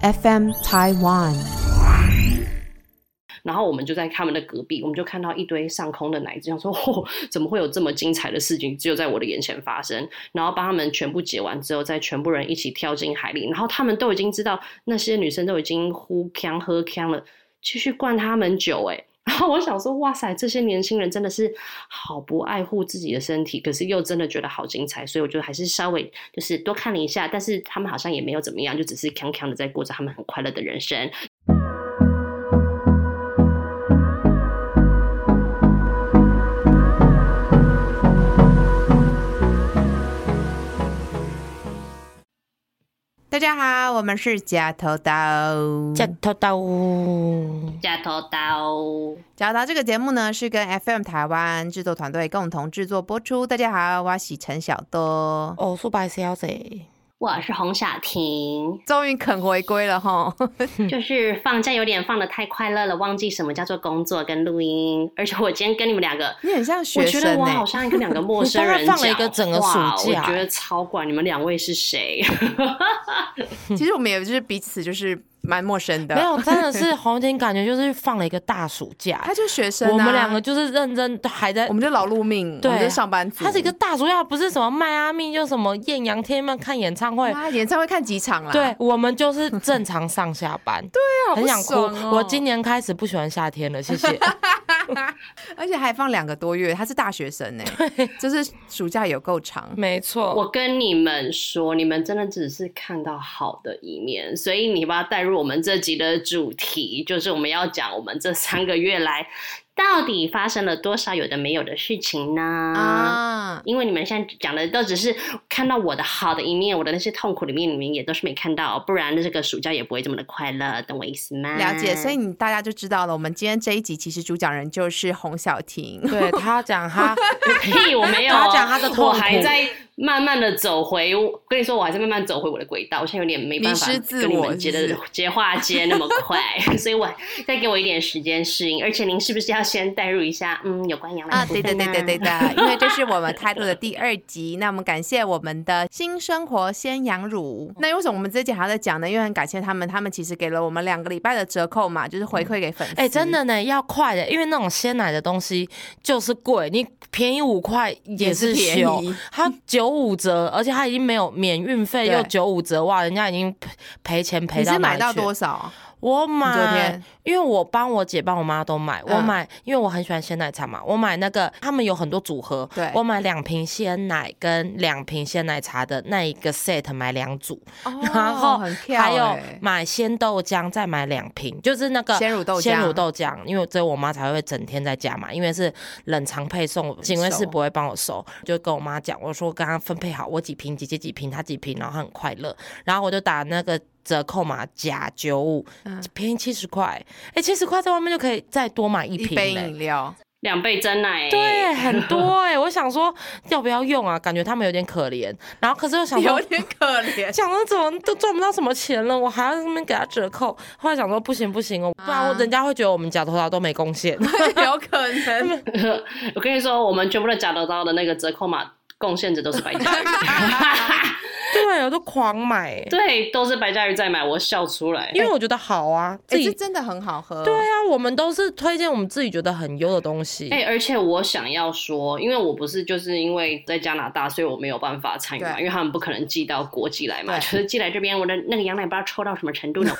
FM Taiwan。然后我们就在他们的隔壁，我们就看到一堆上空的奶子，想说嚯，怎么会有这么精彩的事情只有在我的眼前发生？然后帮他们全部解完之后，再全部人一起跳进海里。然后他们都已经知道那些女生都已经呼呛喝呛了，继续灌他们酒哎。然后我想说，哇塞，这些年轻人真的是好不爱护自己的身体，可是又真的觉得好精彩，所以我就还是稍微就是多看了一下，但是他们好像也没有怎么样，就只是康康的在过着他们很快乐的人生。大家好，我们是假头刀。假头刀，假头刀，假头刀这个节目呢是跟 FM 台湾制作团队共同制作播出。大家好，我是陈小多。哦，素白小姐，我是洪小婷。终于肯回归了哈，就是放假有点放的太快乐了，忘记什么叫做工作跟录音。而且我今天跟你们两个，你很像学生我觉得我好像跟两个陌生人 放了一个讲整个暑假我觉得超怪。你们两位是谁？其实我们也就是彼此就是蛮陌生的。没，有，真的是红婷，感觉就是放了一个大暑假。他就是学生、啊，我们两个就是认真的还在我，们就劳碌命，对我們就上班族。他是一个大暑假，不是什么迈阿密，就什么艳阳天嘛看演唱会。啊，演唱会看几场啊？对，我们就是正常上下班，对啊很想哭。我今年开始不喜欢夏天了，谢谢。而且还放两个多月，他是大学生呢，就是暑假有够长。没错，我跟你们说，你们真的只是看到好的一面，所以你把它带入我们这集的主题，就是我们要讲我们这三个月来到底发生了多少有的没有的事情呢？啊，因为你们现在讲的都只是看到我的好的一面，我的那些痛苦里面，你们也都是没看到，不然这个暑假也不会这么的快乐，懂我意思吗？了解，所以你大家就知道了。我们今天这一集其实主讲人就是洪小婷。对他讲他 屁，我没有哦，他讲他的痛苦我还在慢慢的走回。我跟你说，我还在慢慢走回我的轨道，我现在有点没办法自跟你我们接的接话接那么快，所以我再给我一点时间适应。而且您是不是要先带入一下，嗯，有关养老啊，的对对对对对的，因为这是我们开录的第二集，那我们感谢我们的新生活鲜羊乳。那为什么我们这集还要再讲呢？因为很感谢他们，他们其实给了我们两个礼拜的折扣嘛，就是回馈给粉丝。哎、真的呢，要快的，因为那种鲜奶的东西就是贵，你便宜五块也是便宜，它九五折，而且它已经没有免运费，对又九五折，哇，人家已经赔赔钱赔你是到哪去买到多？少？我昨买天，因为我帮我姐、帮我妈都买，我嗯。买，因为我很喜欢鲜奶茶嘛，我买那个他们有很多组合，对。我买两瓶鲜奶跟两瓶鲜奶茶的那一个 set 买两组，然后还有欸。买鲜豆浆再买两瓶，就是那个鲜乳豆浆。鲜乳豆浆，因为只有我妈才会整天在家嘛，因为是冷藏配送，警卫室不会帮我收，就跟我妈讲，我说跟她分配好，我几瓶，姐姐几瓶，她几瓶，然后她很快乐，然后我就打那个。折扣码假九五，便宜七十块，哎，七十块在外面就可以再多买一瓶一杯饮料，两倍真奶，对，很多哎、我想说要不要用啊？感觉他们有点可怜，然后可是又想说有点可怜。想说怎么都赚不到什么钱了，我还要在那边给他折扣。后来想说不行不行哦，不然人家会觉得我们假头刀都没贡献。有可能，我跟你说，我们全部的假头刀的那个折扣码贡献者都是白嘉鱼，对，我都狂买，对，都是白嘉瑜在买，我笑出来。因为我觉得好啊，自哎，己、这真的很好喝。对啊，我们都是推荐我们自己觉得很优的东西。哎、而且我想要说，因为我不是就是因为在加拿大，所以我没有办法参与嘛，因为他们不可能寄到国际来嘛，就是寄来这边，我的那个羊奶不知道抽到什么程度呢。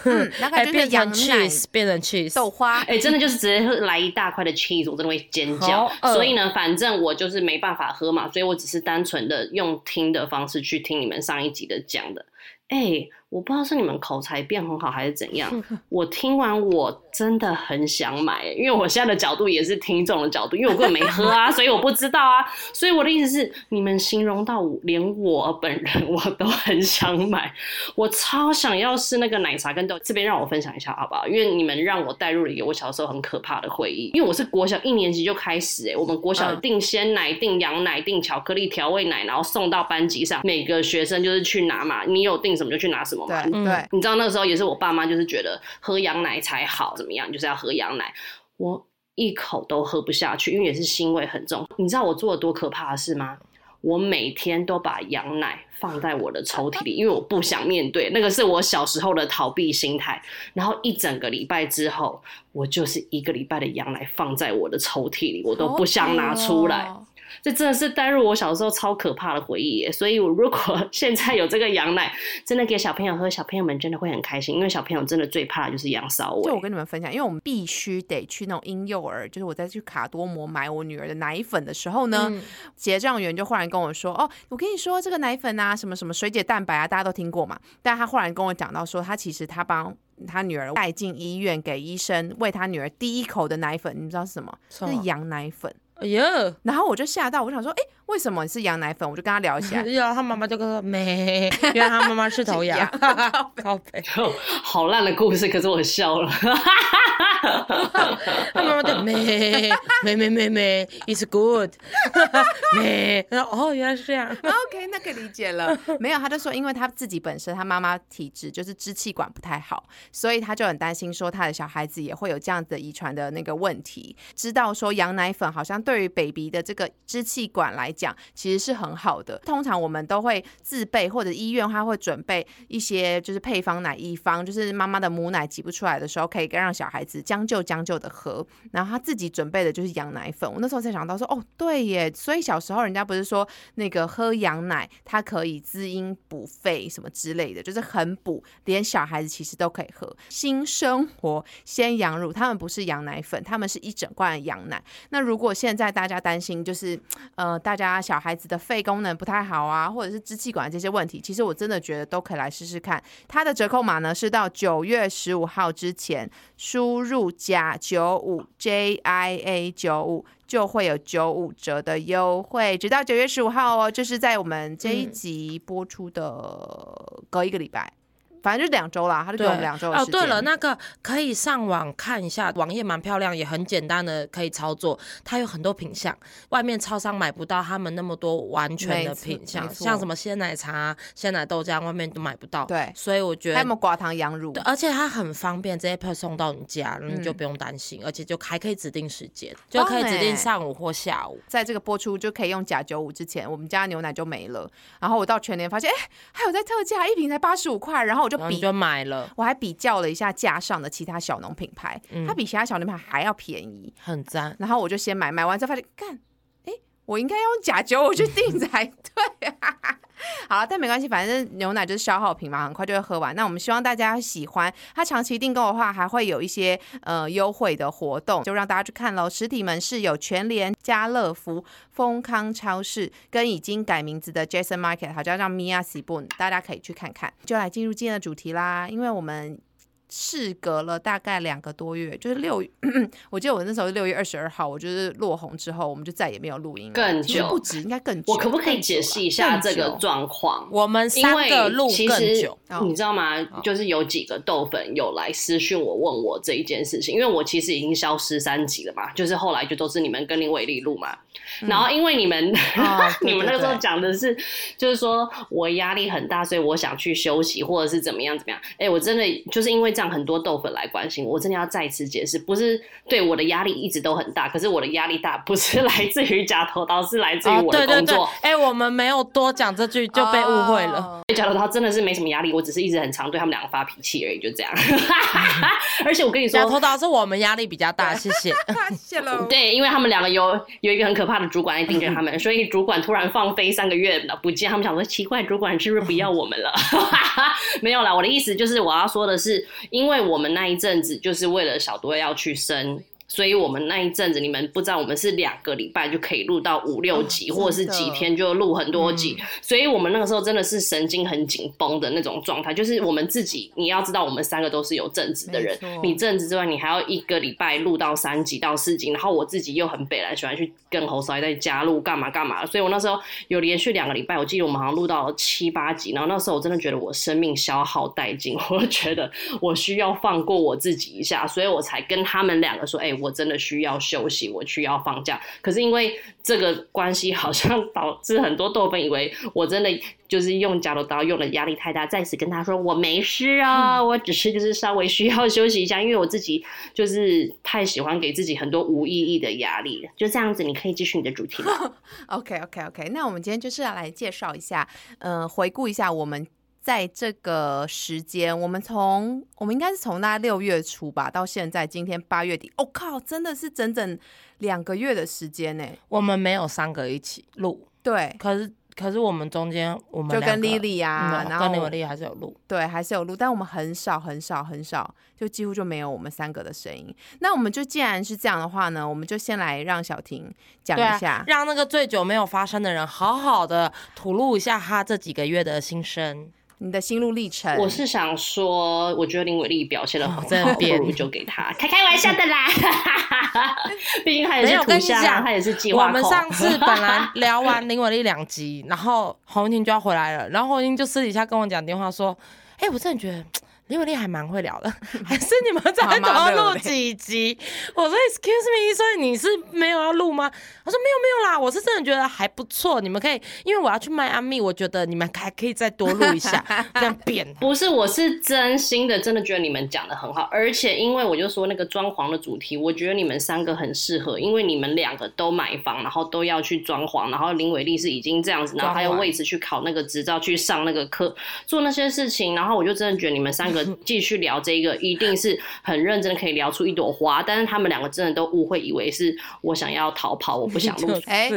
变羊成奶、cheese，变成 cheese，豆花。哎、真的就是直接来一大块的 cheese，我真的会尖叫所以呢，反正我就是没办法喝嘛，所以我只是单纯的用听的方式去听你们上上一集的讲的。哎、我不知道是你们口才变很好还是怎样，我听完我真的很想买，因为我现在的角度也是听众的角度，因为我根本没喝啊，所以我不知道啊。所以我的意思是，你们形容到我连我本人 我都很想买，我超想要是那个奶茶跟豆。这边让我分享一下好不好？因为你们让我带入了一个我小时候很可怕的回忆，因为我是国小一年级就开始、哎，我们国小嗯订鲜奶、订羊奶、订巧克力调味奶，然后送到班级上，每个学生就是去拿嘛，你有订什么就去拿什么嘛。对对，你知道那个时候也是我爸妈就是觉得喝羊奶才好，怎么样，就是要喝羊奶。我一口都喝不下去，因为也是腥味很重。你知道我做了多可怕的事吗？我每天都把羊奶放在我的抽屉里，因为我不想面对，那个是我小时候的逃避心态。然后一整个礼拜之后，我就是一个礼拜的羊奶放在我的抽屉里，我都不想拿出来。这真的是带入我小时候超可怕的回忆耶！所以，我如果 现在有这个羊奶，真的给小朋友喝，小朋友们真的会很开心，因为小朋友真的最怕的就是羊骚味。就我跟你们分享，因为我们必须得去那种婴幼儿，就是我在去卡多摩买我女儿的奶粉的时候呢，结账员就忽然跟我说：“哦，我跟你说这个奶粉啊，什么什么水解蛋白啊，大家都听过嘛。”但他忽然跟我讲到说，他其实他帮他女儿带进医院给医生喂他女儿第一口的奶粉，你知道是什么？是羊奶粉。哎呀，然后我就吓到，我想说，哎，为什么是羊奶粉？我就跟他聊起来。呀，他妈妈就跟他说没，因为他妈妈是头羊。好 好烂的故事，可是我笑了。他妈妈就没没没没没，It's good。没，然后哦，原来是这样。OK，那可以理解了。没有，他就说，因为他自己本身他妈妈体质就是支气管不太好，所以他就很担心说他的小孩子也会有这样子遗传的那个问题。知道说羊奶粉好像。对于 baby 的这个支气管来讲，其实是很好的。通常我们都会自备，或者医院他会准备一些就是配方奶一方，就是妈妈的母奶挤不出来的时候，可以让小孩子将就将就的喝。然后他自己准备的就是羊奶粉。我那时候才想到说，哦，对耶，所以小时候人家不是说那个喝羊奶，它可以滋阴补肺什么之类的，就是很补，连小孩子其实都可以喝。新生活鲜羊乳，他们不是羊奶粉，他们是一整罐的羊奶。那如果现在大家担心就是，呃，大家小孩子的肺功能不太好啊，或者是支气管这些问题，其实我真的觉得都可以来试试看。它的折扣码呢是到九月十五号之前输入甲九五 J I A 九五就会有九五折的优惠，直到九月十五号哦，就是在我们这一集播出的隔一个礼拜。反正就两周啦，他就给我们两周哦，对了，那个可以上网看一下，网页蛮漂亮，也很简单的可以操作。它有很多品相，外面超商买不到他们那么多完全的品相，像什么鲜奶茶、鲜奶豆浆，外面都买不到。对，所以我觉得还有寡糖羊乳，而且它很方便，直接配送到你家，你就不用担心，而且就还可以指定时间，就可以指定上午或下午。在这个播出就可以用假九五之前，我们家牛奶就没了。然后我到全年发现，哎，还有在特价，一瓶才八十五块，然后我就比就买了，我还比较了一下架上的其他小农品牌，它比其他小农品牌还要便宜，很赞。然后我就先买，买完之后发现，干，哎，我应该用假酒我去订才对。好，但没关系，反正牛奶就是消耗品嘛，很快就会喝完。那我们希望大家喜欢它，长期订购的话，还会有一些呃优惠的活动，就让大家去看喽。实体门市有全联、家乐福、丰康超市，跟已经改名字的 Jason Market，好像叫 Mia s i b o n 大家可以去看看。就来进入今天的主题啦，因为我们。事隔了大概两个多月，就是六，我记得我那时候是六月二十二号，我就是落红之后，我们就再也没有录音。更久不止，应该更久。我可不可以解释一下这个状况？我们三个录更久，你知道吗？就是有几个豆粉有来私讯我问我这一件事情，因为我其实已经消失三集了嘛，就是后来就都是你们跟林伟丽录嘛。然后因为你们 你们那个时候讲的是，就是说我压力很大，所以我想去休息，或者是怎么样怎么样。哎，我真的就是因为。这样很多豆粉来关心我，我真的要再次解释，不是对我的压力一直都很大，可是我的压力大不是来自于假头刀，是来自于我的工作。哎，我们没有多讲这句就被误会了。假头刀真的是没什么压力，我只是一直很常对他们两个发脾气而已，就这样。而且我跟你说，假头刀是我们压力比较大，谢谢，谢喽。对，因为他们两个有有一个很可怕的主管在盯着他们，所以主管突然放飞三个月不见，他们想说奇怪，主管是不是不要我们了？没有啦，我的意思就是我要说的是。因为我们那一阵子就是为了小多要去生。所以我们那一阵子，你们不知道，我们是两个礼拜就可以录到五六集，或者是几天就录很多集。所以我们那个时候真的是神经很紧绷的那种状态。就是我们自己，你要知道，我们三个都是有正职的人。你正职之外，你还要一个礼拜录到三集到四集。然后我自己又很北来，喜欢去跟侯少在加入干嘛干嘛。所以我那时候有连续两个礼拜，我记得我们好像录到七八集。然后那时候我真的觉得我生命消耗殆尽，我觉得我需要放过我自己一下，所以我才跟他们两个说：“哎。”我真的需要休息，我需要放假。可是因为这个关系，好像导致很多豆粉以为我真的就是用假头刀用的压力太大，再次跟他说我没事啊，我只是就是稍微需要休息一下，因为我自己就是太喜欢给自己很多无意义的压力。就这样子，你可以继续你的主题了。OK OK OK，那我们今天就是要来介绍一下，呃，回顾一下我们。在这个时间，我们从我们应该是从那六月初吧，到现在今天八月底，我靠，真的是整整两个月的时间呢。我们没有三个一起录，对，可是可是我们中间我们就跟 Lily 啊，然后跟 Lily 还是有录，对，还是有录，但我们很少很少很少，就几乎就没有我们三个的声音。那我们就既然是这样的话呢，我们就先来让小婷讲一下，让那个最久没有发生的人好好的吐露一下他这几个月的心声。你的心路历程，我是想说，我觉得林伟丽表现的很好，不如就给他开开玩笑的啦。毕竟他也是土象，他也是计划我们上次本来聊完林伟丽两集，然后洪婷就要回来了，然后洪婷就私底下跟我讲电话说：“哎，我真的觉得。”林伟丽还蛮会聊的，还是你们再多录几集？我说 Excuse me，所以你是没有要录吗？他说没有没有啦，我是真的觉得还不错，你们可以，因为我要去迈阿密，我觉得你们还可以再多录一下，这样变。不是，我是真心的，真的觉得你们讲的很好，而且因为我就说那个装潢的主题，我觉得你们三个很适合，因为你们两个都买房，然后都要去装潢，然后林伟丽是已经这样子，然后还有位置去考那个执照，去上那个课，做那些事情，然后我就真的觉得你们三个。继续聊这个，一定是很认真的，可以聊出一朵花。但是他们两个真的都误会，以为是我想要逃跑，我不想录。哎，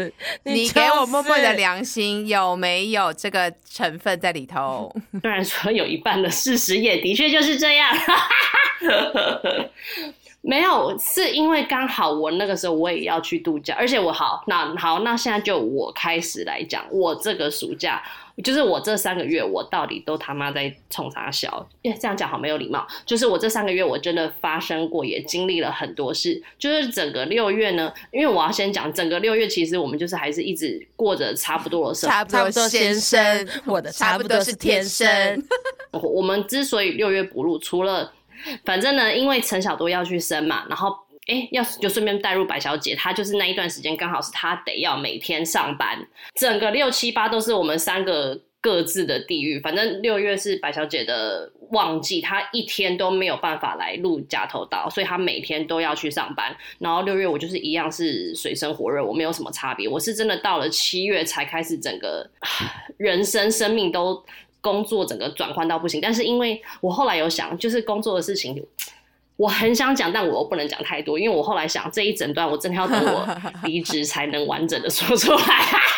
你给我默默的良心有没有这个成分在里头？虽然说有一半的事实也的确就是这样。没有，是因为刚好我那个时候我也要去度假，而且我好，那好，那现在就我开始来讲，我这个暑假。就是我这三个月，我到底都他妈在冲啥笑？耶，这样讲好没有礼貌。就是我这三个月，我真的发生过，也经历了很多事。就是整个六月呢，因为我要先讲，整个六月其实我们就是还是一直过着差不多的生活。差不多先生，我的差不多是天生。我们之所以六月不录，除了反正呢，因为陈小多要去生嘛，然后。哎，要就顺便带入白小姐，她就是那一段时间刚好是她得要每天上班，整个六七八都是我们三个各自的地域。反正六月是白小姐的旺季，她一天都没有办法来录假头刀，所以她每天都要去上班。然后六月我就是一样是水深火热，我没有什么差别。我是真的到了七月才开始整个 人生生命都工作整个转换到不行。但是因为我后来有想，就是工作的事情。我很想讲，但我又不能讲太多，因为我后来想这一整段我真的要等我 离职才能完整的说出来。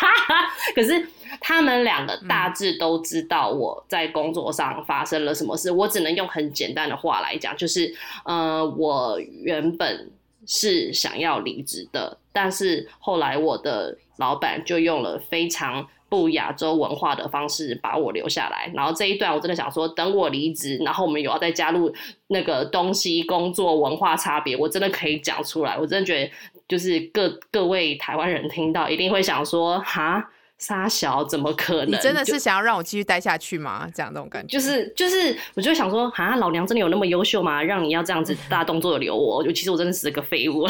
可是他们两个大致都知道我在工作上发生了什么事，我只能用很简单的话来讲，就是呃，我原本是想要离职的，但是后来我的老板就用了非常。不亚洲文化的方式把我留下来，然后这一段我真的想说，等我离职，然后我们有要再加入那个东西工作文化差别，我真的可以讲出来。我真的觉得，就是各各位台湾人听到一定会想说，哈，沙小怎么可能？你真的是想要让我继续待下去吗？这样那种感觉，就是就是，我就想说，哈，老娘真的有那么优秀吗？让你要这样子 大动作的留我？就其实我真的是个废物，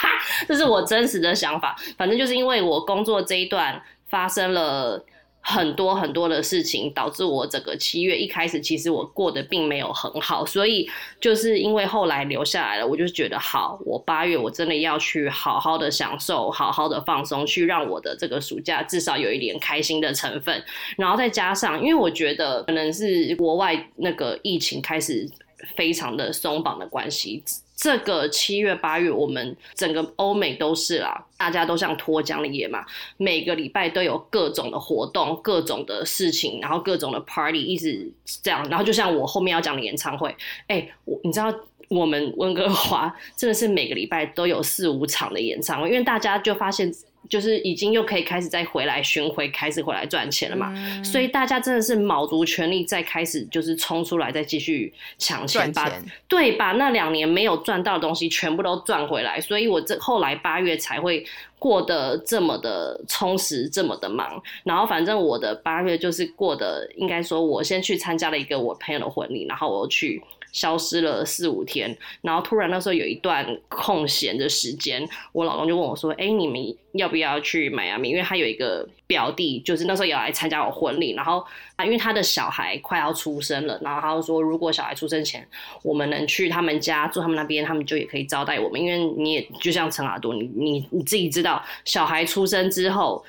这是我真实的想法。反正就是因为我工作这一段。发生了很多很多的事情，导致我整个七月一开始，其实我过得并没有很好，所以就是因为后来留下来了，我就觉得好，我八月我真的要去好好的享受，好好的放松，去让我的这个暑假至少有一点开心的成分，然后再加上，因为我觉得可能是国外那个疫情开始非常的松绑的关系。这个七月八月，我们整个欧美都是啦，大家都像脱缰的野马，每个礼拜都有各种的活动、各种的事情，然后各种的 party，一直这样。然后就像我后面要讲的演唱会，哎，我你知道，我们温哥华真的是每个礼拜都有四五场的演唱会，因为大家就发现。就是已经又可以开始再回来巡回，开始回来赚钱了嘛，所以大家真的是卯足全力再开始，就是冲出来再继续抢钱，把对把那两年没有赚到的东西全部都赚回来。所以我这后来八月才会过得这么的充实，这么的忙。然后反正我的八月就是过得，应该说，我先去参加了一个我朋友的婚礼，然后我又去。消失了四五天，然后突然那时候有一段空闲的时间，我老公就问我说：“哎，你们要不要去迈阿密？因为他有一个表弟，就是那时候也来参加我婚礼，然后啊，因为他的小孩快要出生了，然后他就说，如果小孩出生前我们能去他们家住他们那边，他们就也可以招待我们，因为你也就像陈阿多，你你你自己知道，小孩出生之后。”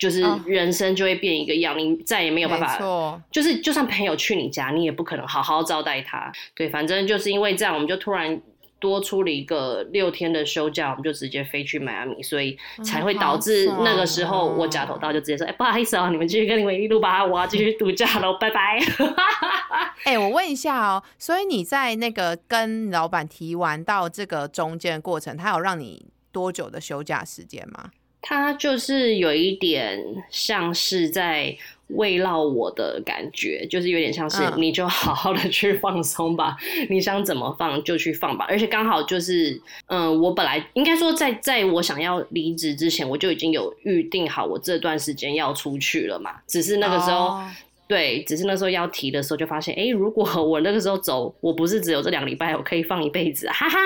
就是人生就会变一个样，你再也没有办法，就是就算朋友去你家，你也不可能好好招待他。对，反正就是因为这样，我们就突然多出了一个六天的休假，我们就直接飞去迈阿密，所以才会导致那个时候我假头到就直接说：“哎，不好意思哦，你们继续跟你们一路吧，我要继续度假喽，拜拜。”哎，我问一下哦，所以你在那个跟老板提完到这个中间的过程，他有让你多久的休假时间吗？他就是有一点像是在慰劳我的感觉，就是有点像是你就好好的 去放松吧，你想怎么放就去放吧。而且刚好就是，嗯，我本来应该说在在我想要离职之前，我就已经有预定好我这段时间要出去了嘛，只是那个时候。对，只是那时候要提的时候就发现，哎，如果 我那个时候走，我不是只有这两个礼拜，我可以放一辈子，哈哈，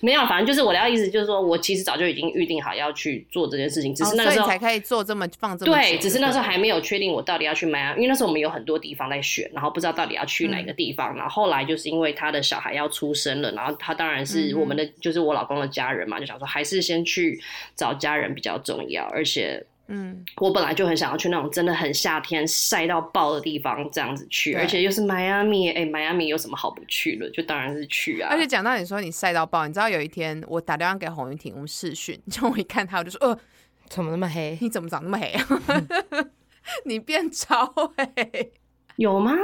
没有，反正就是我的意思，就是说我其实早就已经预定好要去做这件事情，只是那个时候才可以做这么放这么对，只是那时候还没有确定我到底要去迈阿，因为那时候我们有很多地方在选，然后不知道到底要去哪个地方，然后后来就是因为他的小孩要出生了，然后他当然是我们的，就是我老公的家人嘛，就想说还是先去找家人比较重要，而且。嗯，我本来就很想要去那种真的很夏天晒到爆的地方，这样子去，而且又是迈阿密，哎，迈阿密有什么好不去的？就当然是去啊。而且讲到你说你晒到爆，你知道有一天我打电话给洪云婷，我们视讯，就我一看他，我就说，呃，怎么那么黑？你怎么长那么黑？你变超黑，有吗？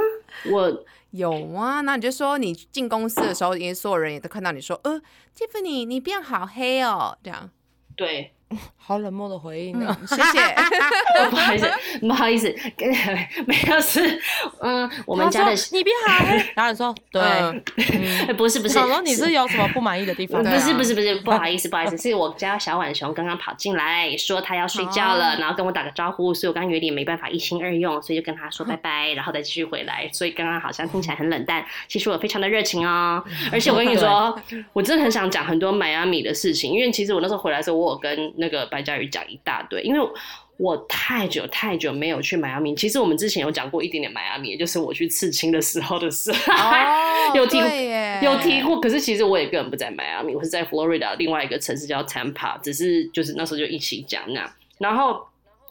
我有啊。那你就说你进公司的时候，因为所有人也都看到你说，呃，Tiffany，你变好黑哦，这样。对。好冷漠的回应呢，谢谢。不好意思，不好意思，没有事，嗯，我们家的你别喊。然后说，对，不是不是，小龙，你是有什么不满意的地方？不是不是不是，不好意思不好意思，是我家小浣熊刚刚跑进来，说他要睡觉了，然后跟我打个招呼，所以我刚刚有点没办法一心二用，所以就跟他说拜拜，然后再继续回来，所以刚刚好像听起来很冷淡，其实我非常的热情哦。而且我跟你说，我真的很想讲很多迈阿密的事情，因为其实我那时候回来的时候，我有跟。那个白嘉宇讲一大堆，因为我太久太久没有去迈阿密。其实我们之前有讲过一点点迈阿密，就是我去刺青的时候的事，有提有提过。可是其实我也根本不在迈阿密，我是在 Florida 另外一个城市叫 Tampa，只是就是那时候就一起讲那，然后。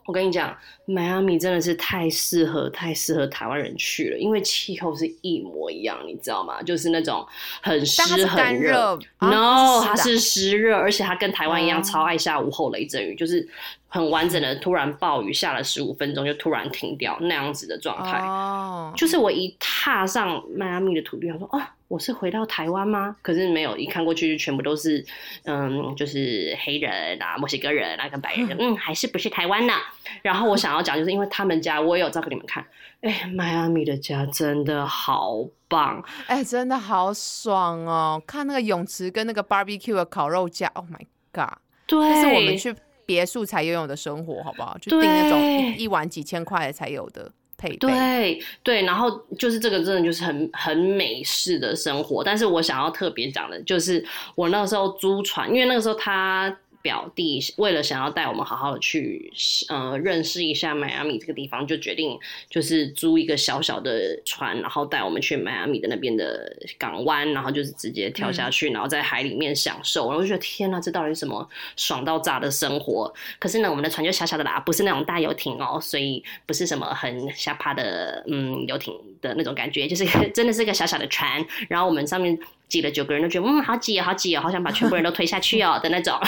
我跟你讲，迈阿密真的是太适合、太适合台湾人去了，因为气候是一模一样，你知道吗？就是那种很湿很热，no，它是湿热，而且它跟台湾一样，超爱下午后雷阵雨，就是很完整的突然暴雨下了十五分钟就突然停掉那样子的状态。哦，就是我一踏上迈阿密的土地，我说哦。我是回到台湾吗？可是没有，一看过去就全部都是，嗯，就是黑人啊、墨西哥人啊跟白人，嗯，还是不是台湾呢？然后我想要讲，就是因为他们家，我也有照给你们看，哎，迈阿密的家真的好棒，哎，真的好爽哦！看那个泳池跟那个 barbecue 的烤肉架，Oh my god！对，这是我们去别墅才拥有的生活，好不好？就订那种一晚几千块才有的。对对，然后就是这个，真的就是很很美式的生活。但是我想要特别讲的，就是我那个时候租船，因为那个时候他。表弟为了想要带我们好好的去呃认识一下迈阿密这个地方，就决定就是租一个小小的船，然后带我们去迈阿密的那边的港湾，然后就是直接跳下去，然后在海里面享受。然后就觉得天呐，这到底是什么爽到炸的生活？可是呢，我们的船就小小的啦，不是那种大游艇哦，所以不是什么很下趴的嗯游艇的那种感觉，就是 真的是一个小小的船。然后我们上面。挤了九个人都觉得嗯好挤哦好挤哦好想把全部人都推下去哦 的那种，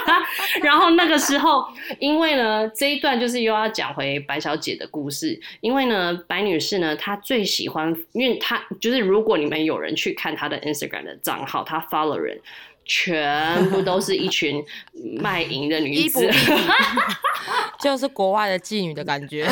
然后那个时候因为呢这一段就是又要讲回白小姐的故事，因为呢白女士呢她最喜欢，因为她就是如果你们有人去看她的 Instagram 的账号，她 follow 人全部都是一群卖淫的女子，就是国外的妓女的感觉。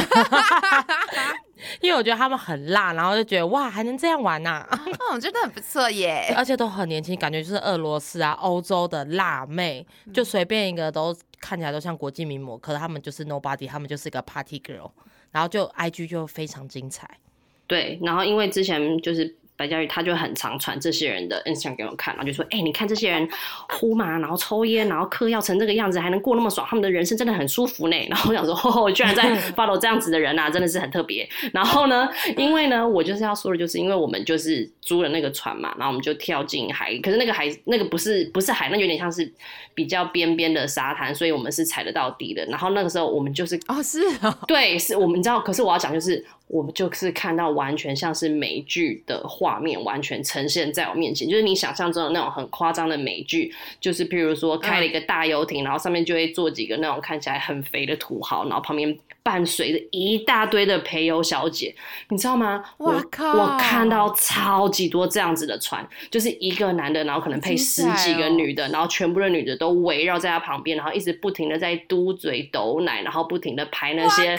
因为我觉得他们很辣，然后就觉得哇，还能这样玩呐！我觉得很不错耶，而且都很年轻，感觉就是俄罗斯啊、欧洲的辣妹，就随便一个都看起来都像国际名模，可是他们就是 nobody，他们就是一个 party girl，然后就 IG 就非常精彩。对，然后因为之前就是。白嘉宇他就很常传这些人的 Instagram 给我看，然后就说：“哎，你看这些人呼嘛，然后抽烟，然后嗑药成这个样子，还能过那么爽，他们的人生真的很舒服呢。”然后我想说：“哦，居然在 follow 这样子的人啊，真的是很特别。”然后呢，因为呢，我就是要说的，就是因为我们就是租了那个船嘛，然后我们就跳进海，可是那个海那个不是不是海，那有点像是比较边边的沙滩，所以我们是踩得到底的。然后那个时候我们就是哦，是啊，对，是我们知道。可是我要讲就是。我们就是看到完全像是美剧的画面，完全呈现在我面前，就是你想象中的那种很夸张的美剧，就是譬如说开了一个大游艇，然后上面就会坐几个那种看起来很肥的土豪，然后旁边。伴随着一大堆的陪游小姐，你知道吗？我靠！我看到超级多这样子的船，就是一个男的，然后可能配十几个女的，然后全部的女的都围绕在他旁边，然后一直不停的在嘟嘴抖奶，然后不停的拍那些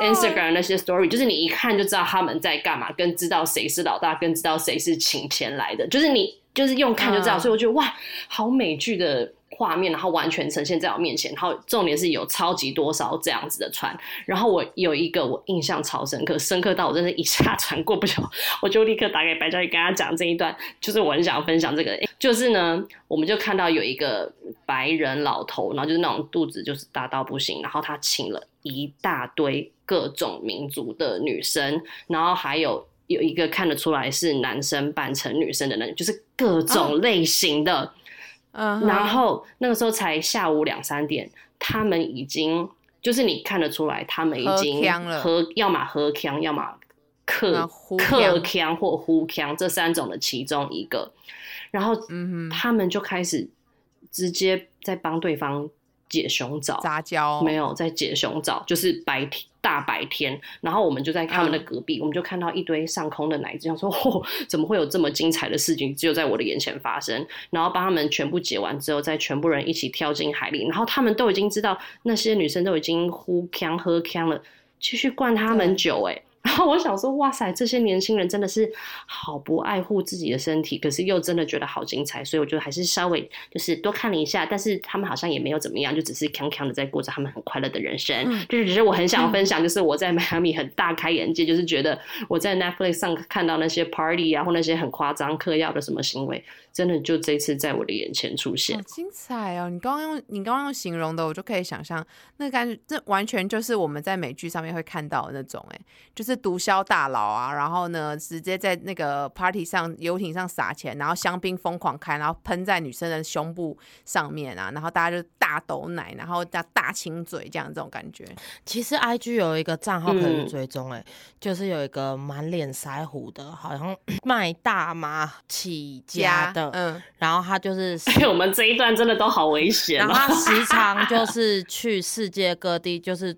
Instagram 那些 story，就是你一看就知道他们在干嘛，跟知道谁是老大，跟知道谁是请钱来的，就是你就是用看就知道，所以我觉得哇，好美剧的。画面，然后完全呈现在我面前，然后重点是有超级多少这样子的船，然后我有一个我印象超深刻，深刻到我真的一下船过不了，我就立刻打给白嘉宇跟他讲这一段，就是我很想分享这个，就是呢，我们就看到有一个白人老头，然后就是那种肚子就是大到不行，然后他请了一大堆各种民族的女生，然后还有有一个看得出来是男生扮成女生的人，就是各种类型的。然后那个时候才下午两三点，他们已经就是你看得出来，他们已经喝，要么喝腔，要么克克腔或呼腔这三种的其中一个。然后他们就开始直接在帮对方解胸罩，杂交没有在解胸罩，就是白天。大白天，然后我们就在他们的隔壁，我们就看到一堆上空的奶子，想说：嚯，怎么会有这么精彩的事情，只有在我的眼前发生？然后帮他们全部解完之后，再全部人一起跳进海里，然后他们都已经知道那些女生都已经呼腔喝腔了，继续灌他们酒，哎。然后我想说，哇塞，这些年轻人真的是好不爱护自己的身体，可是又真的觉得好精彩，所以我觉得还是稍微就是多看了一下，但是他们好像也没有怎么样，就只是康康的在过着他们很快乐的人生。就是只是我很想分享，就是我在迈阿密很大开眼界，就是觉得我在 Netflix 上看到那些 party 啊，或那些很夸张嗑药的什么行为。真的就这次在我的眼前出现，好精彩哦！你刚刚用你刚刚用形容的，我就可以想象，那感觉这完全就是我们在美剧上面会看到的那种，哎，就是毒枭大佬啊，然后呢，直接在那个 party 上游艇上撒钱，然后香槟疯狂开，然后喷在女生的胸部上面啊，然后大家就大抖奶，然后大大亲嘴这样这种感觉。其实 IG 有一个账号可以追踪，哎，就是有一个满脸腮胡的，好像 卖大麻起家的。嗯，然后他就是，我们这一段真的都好危险。然后他时常就是去世界各地，就是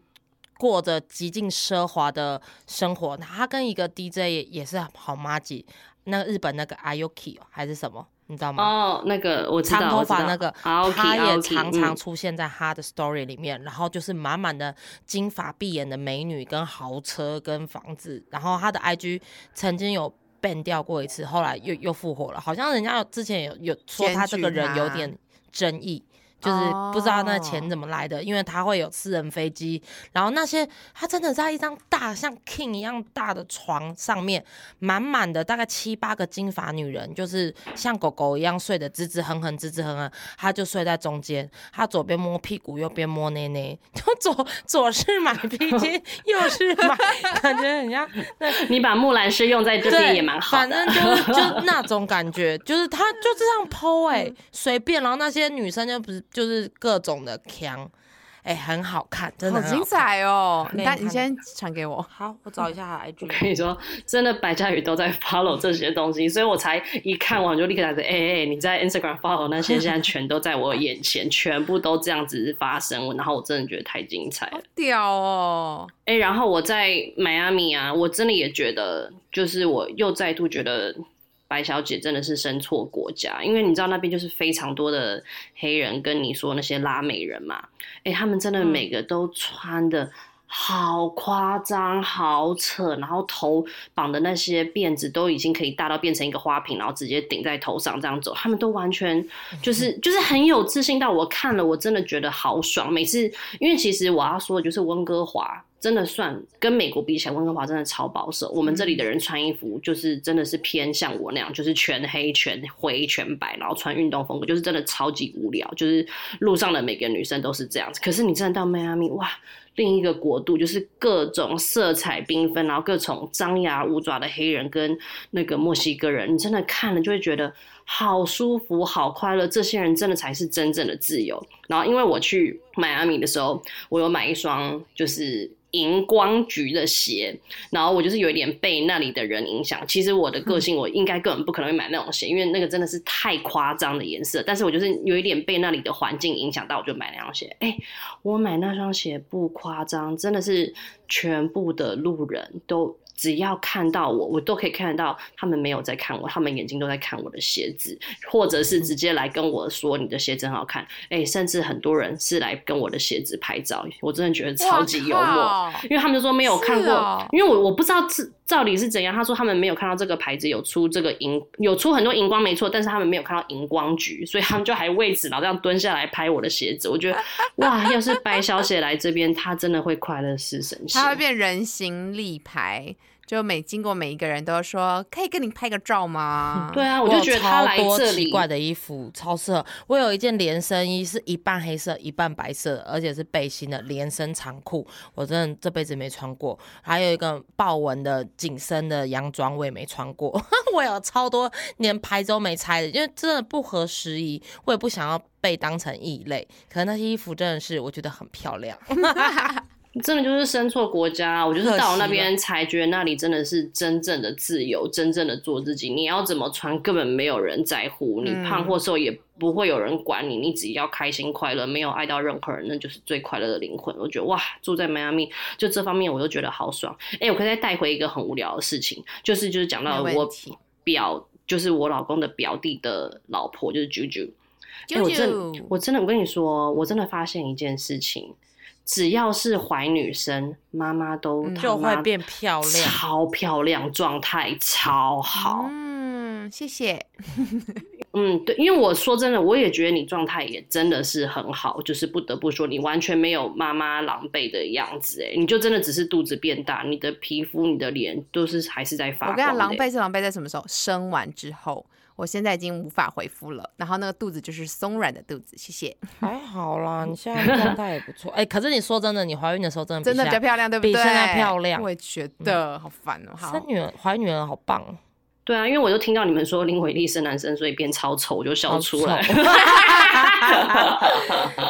过着极尽奢华的生活。他跟一个 DJ 也也是好妈吉，那日本那个 Ayuki 还是什么，你知道吗？哦，那个我长头发那个，他也常常出现在他的 story 里面。然后就是满满的金发碧眼的美女，跟豪车，跟房子。然后他的 IG 曾经有。变掉过一次，后来又又复活了，好像人家之前有有说他这个人有点争议。就是不知道那钱怎么来的，因为他会有私人飞机，然后那些他真的在一张大像 king 一样大的床上面，满满的大概七八个金发女人，就是像狗狗一样睡得直直哼哼，直直哼哼，他就睡在中间，他左边摸屁股，右边摸内内，就左左是买披巾，右是买，感觉很像。你把木兰诗用在这边也蛮好反正就 就那种感觉，就是他就这样剖哎，随便，然后那些女生就不是。就是各种的腔，哎，很好看，真的好精彩哦！你你先传给我，好，我找一下 IG。我跟你说，真的白嘉宇都在 follow 这些东西，所以我才一看完就立刻打着，哎哎，你在 Instagram follow 那些，现在全都在我眼前，全部都这样子发生，然后我真的觉得太精彩了，屌哦！哎，然后我在迈阿密啊，我真的也觉得，就是我又再度觉得。白小姐真的是生错国家，因为你知道那边就是非常多的黑人，跟你说那些拉美人嘛，哎，他们真的每个都穿的好夸张，好扯，然后头绑的那些辫子都已经可以大到变成一个花瓶，然后直接顶在头上这样走，他们都完全就是 就是很有自信到我看了我真的觉得好爽。每次因为其实我要说的就是温哥华。真的算跟美国比起来，温哥华真的超保守。我们这里的人穿衣服就是真的是偏向我那样，就是全黑、全灰、全白，然后穿运动风格，就是真的超级无聊。就是路上的每个女生都是这样子。可是你真的到迈阿密，哇，另一个国度，就是各种色彩缤纷，然后各种张牙舞爪的黑人跟那个墨西哥人，你真的看了就会觉得好舒服、好快乐。这些人真的才是真正的自由。然后因为我去迈阿密的时候，我有买一双就是。荧光橘的鞋，然后我就是有一点被那里的人影响。其实我的个性，我应该根本不可能会买那种鞋，因为那个真的是太夸张的颜色。但是我就是有一点被那里的环境影响到，我就买那双鞋。哎，我买那双鞋不夸张，真的是全部的路人都。只要看到我，我都可以看得到他们没有在看我，他们眼睛都在看我的鞋子，或者是直接来跟我说你的鞋子很好看。哎，甚至很多人是来跟我的鞋子拍照，我真的觉得超级幽默，因为他们就说没有看过，因为我我不知道这到底是怎样。他说他们没有看到这个牌子有出这个荧，有出很多荧光没错，但是他们没有看到荧光橘，所以他们就还为此老这样蹲下来拍我的鞋子。我觉得 哇，要是白小姐来这边，她真的会快乐死神仙，她会变人形立牌。就每经过每一个人都说，可以跟你拍个照吗？对啊，我就觉得他来这里奇怪的衣服超适合。我有一件连身衣，是一半黑色一半白色，而且是背心的连身长裤，我真的这辈子没穿过。还有一个豹纹的紧身的洋装，我也没穿过。我有超多连牌都没拆的，因为真的不合时宜，我也不想要被当成异类。可能那些衣服真的是我觉得很漂亮。真的就是生错国家，我就是到那边才觉得那里真的是真正的自由，真正的做自己。你要怎么穿，根本没有人在乎。你胖或瘦也不会有人管你，你只要开心快乐，没有爱到任何人，那就是最快乐的灵魂。我觉得哇，住在迈阿密，就这方面我都觉得好爽。哎，我可以再带回一个很无聊的事情，就是就是讲到我表，就是我老公的表弟的老婆，就是啾啾。哎，我真我真的我跟你说，我真的发现一件事情。只要是怀女生，妈妈都就会变漂亮，超漂亮，状态超好。嗯，谢谢。嗯，对，因为我说真的，我也觉得你状态也真的是很好，就是不得不说，你完全没有妈妈狼狈的样子。哎，你就真的只是肚子变大，你的皮肤、你的脸都是还是在发。我跟你讲，狼狈是狼狈在什么时候？生完之后。我现在已经无法回复了，然后那个肚子就是松软的肚子，谢谢。还好啦，你现在状态也不错。哎，可是你说真的，你怀孕的时候真的真的比较漂亮，对不对？比现在漂亮。我也觉得好烦哦。生女儿，怀女儿好棒。对啊，因为我就听到你们说林伟丽是男生，所以变超丑，我就笑出来。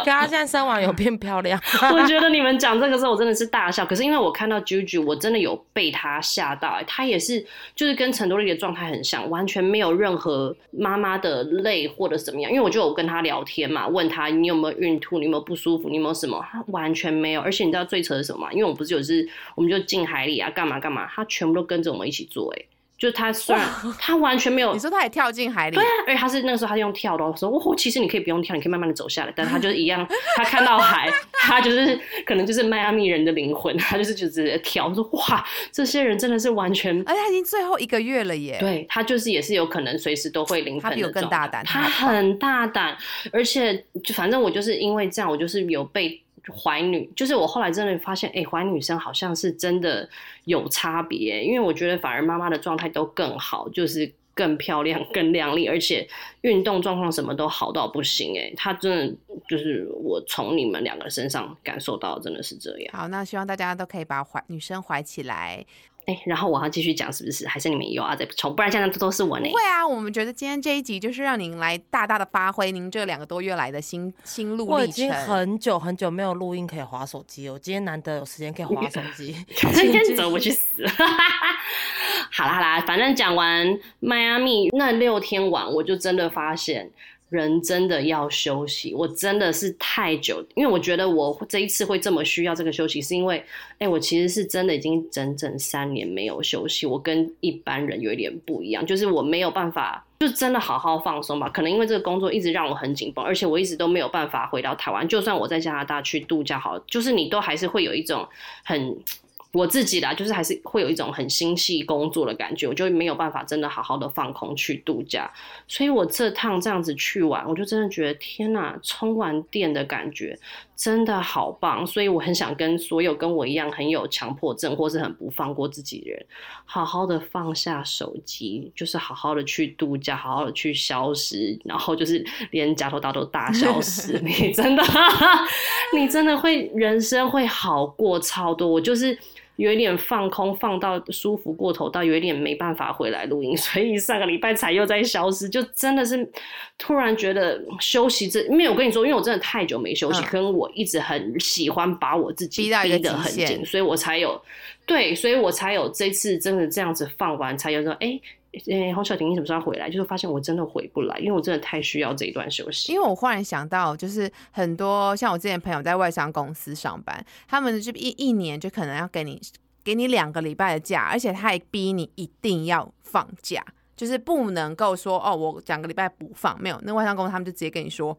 可他现在生完有变漂亮。我觉得你们讲这个时候，我真的是大笑。可是因为我看到 Juju，我真的有被他吓到。他也是，就是跟陈多丽的状态很像，完全没有任何妈妈的累或者怎么样。因为我就有跟他聊天嘛，问他你有没有孕吐，你有没有不舒服，你有没有什么？他完全没有。而且你知道最扯是什么吗？因为我不是有是，我们就进海里啊，干嘛干嘛，他全部都跟着我们一起做，哎。就他虽然他完全没有，你说他也跳进海里，对啊，而且他是那个时候他是用跳的，说哦，其实你可以不用跳，你可以慢慢的走下来，但他就是一样，他看到海，他就是可能就是迈阿密人的灵魂，他就是就直接跳，说哇，这些人真的是完全，而且他已经最后一个月了耶，对他就是也是有可能随时都会临盆的，他比我更大胆，他很大胆，而且就反正我就是因为这样，我就是有被。怀女就是我后来真的发现，哎，怀女生好像是真的有差别，因为我觉得反而妈妈的状态都更好，就是更漂亮、更靓丽，而且运动状况什么都好到不行，哎，她真的就是我从你们两个身上感受到，真的是这样。好，那希望大家都可以把怀女生怀起来。哎，然后我要继续讲，是不是？还是你们有啊？再补充，不然现在都都是我呢。不会啊，我们觉得今天这一集就是让您来大大的发挥您这两个多月来的心心路历程。我已经很久很久没有录音可以划手机，我今天难得有时间可以划手机。今天走我去死！好啦好啦，反正讲完迈阿密那六天玩，我就真的发现人真的要休息，我真的是太久，因为我觉得我这一次会这么需要这个休息，是因为，哎，我其实是真的已经整整三年没有休息，我跟一般人有一点不一样，就是我没有办法，就真的好好放松吧。可能因为这个工作一直让我很紧绷，而且我一直都没有办法回到台湾，就算我在加拿大去度假，好，就是你都还是会有一种很。我自己啦，就是还是会有一种很心系工作的感觉，我就没有办法真的好好的放空去度假。所以我这趟这样子去玩，我就真的觉得天哪，充完电的感觉真的好棒。所以我很想跟所有跟我一样很有强迫症或是很不放过自己的人，好好的放下手机，就是好好的去度假，好好的去消失，然后就是连夹头大都大消失。你真的，你真的会人生会好过超多。我就是。有一点放空，放到舒服过头，到有一点没办法回来录音，所以上个礼拜才又在消失，就真的是突然觉得休息这，因为我跟你说，因为我真的太久没休息，跟我一直很喜欢把我自己逼得很紧，所以我才有对，所以我才有这次真的这样子放完，才有说哎。诶，洪小婷，你什么时候回来？就是发现我真的回不来，因为我真的太需要这一段休息。因为我忽然想到，就是很多像我之前朋友在外商公司上班，他们就一一年就可能要给你给你两个礼拜的假，而且他还逼你一定要放假，就是不能够说哦，我两个礼拜不放，没有。那外商公司他们就直接跟你说，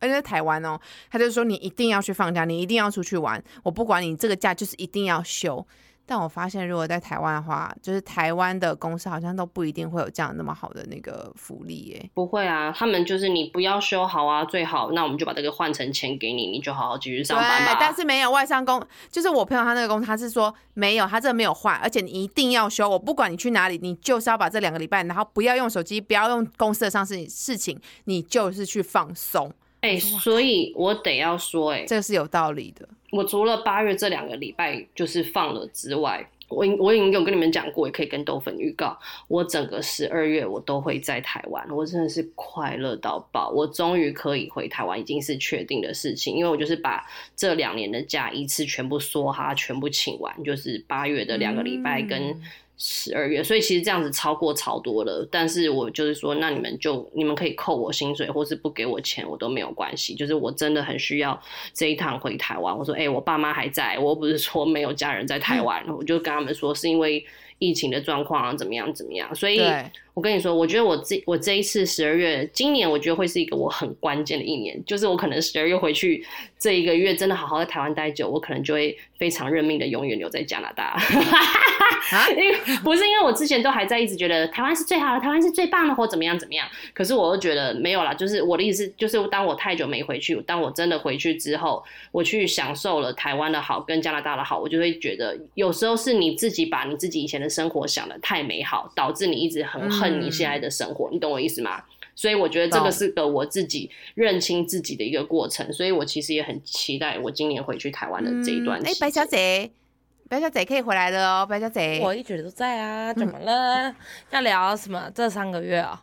而且在台湾哦，他就说你一定要去放假，你一定要出去玩，我不管你这个假就是一定要休。但我发现，如果在台湾的话，就是台湾的公司好像都不一定会有这样那么好的那个福利耶。不会啊，他们就是你不要修好啊，最好那我们就把这个换成钱给你，你就好好继续上班吧。但是没有外商公，就是我朋友他那个公司，他是说没有，他这没有换，而且你一定要修。我不管你去哪里，你就是要把这两个礼拜，然后不要用手机，不要用公司的上事事情，你就是去放松。哎，所以我得要说，哎，这个是有道理的。我除了八月这两个礼拜就是放了之外，我我已经有跟你们讲过，也可以跟豆粉预告，我整个十二月我都会在台湾，我真的是快乐到爆，我终于可以回台湾，已经是确定的事情，因为我就是把这两年的假一次全部梭哈，全部请完，就是八月的两个礼拜跟。十二月，所以其实这样子超过超多了，但是我就是说，那你们就你们可以扣我薪水，或是不给我钱，我都没有关系。就是我真的很需要这一趟回台湾。我说，哎，我爸妈还在，我又不是说没有家人在台湾，我就跟他们说，是因为疫情的状况啊，怎么样怎么样。所以，我跟你说，我觉得我这我这一次十二月，今年我觉得会是一个我很关键的一年，就是我可能十二月回去这一个月，真的好好在台湾待久，我可能就会。非常认命的，永远留在加拿大。因为不是因为我之前都还在一直觉得台湾是最好的，台湾是最棒的，或怎么样怎么样。可是我又觉得没有啦，就是我的意思，就是当我太久没回去，当我真的回去之后，我去享受了台湾的好跟加拿大的好，我就会觉得有时候是你自己把你自己以前的生活想的太美好，导致你一直很恨你现在的生活。你懂我意思吗？所以我觉得这个是个我自己认清自己的一个过程，所以我其实也很期待我今年回去台湾的这一段。哎，白小姐，白小姐可以回来了哦，白小姐，我一直都在啊，怎么了？要聊什么？这三个月啊，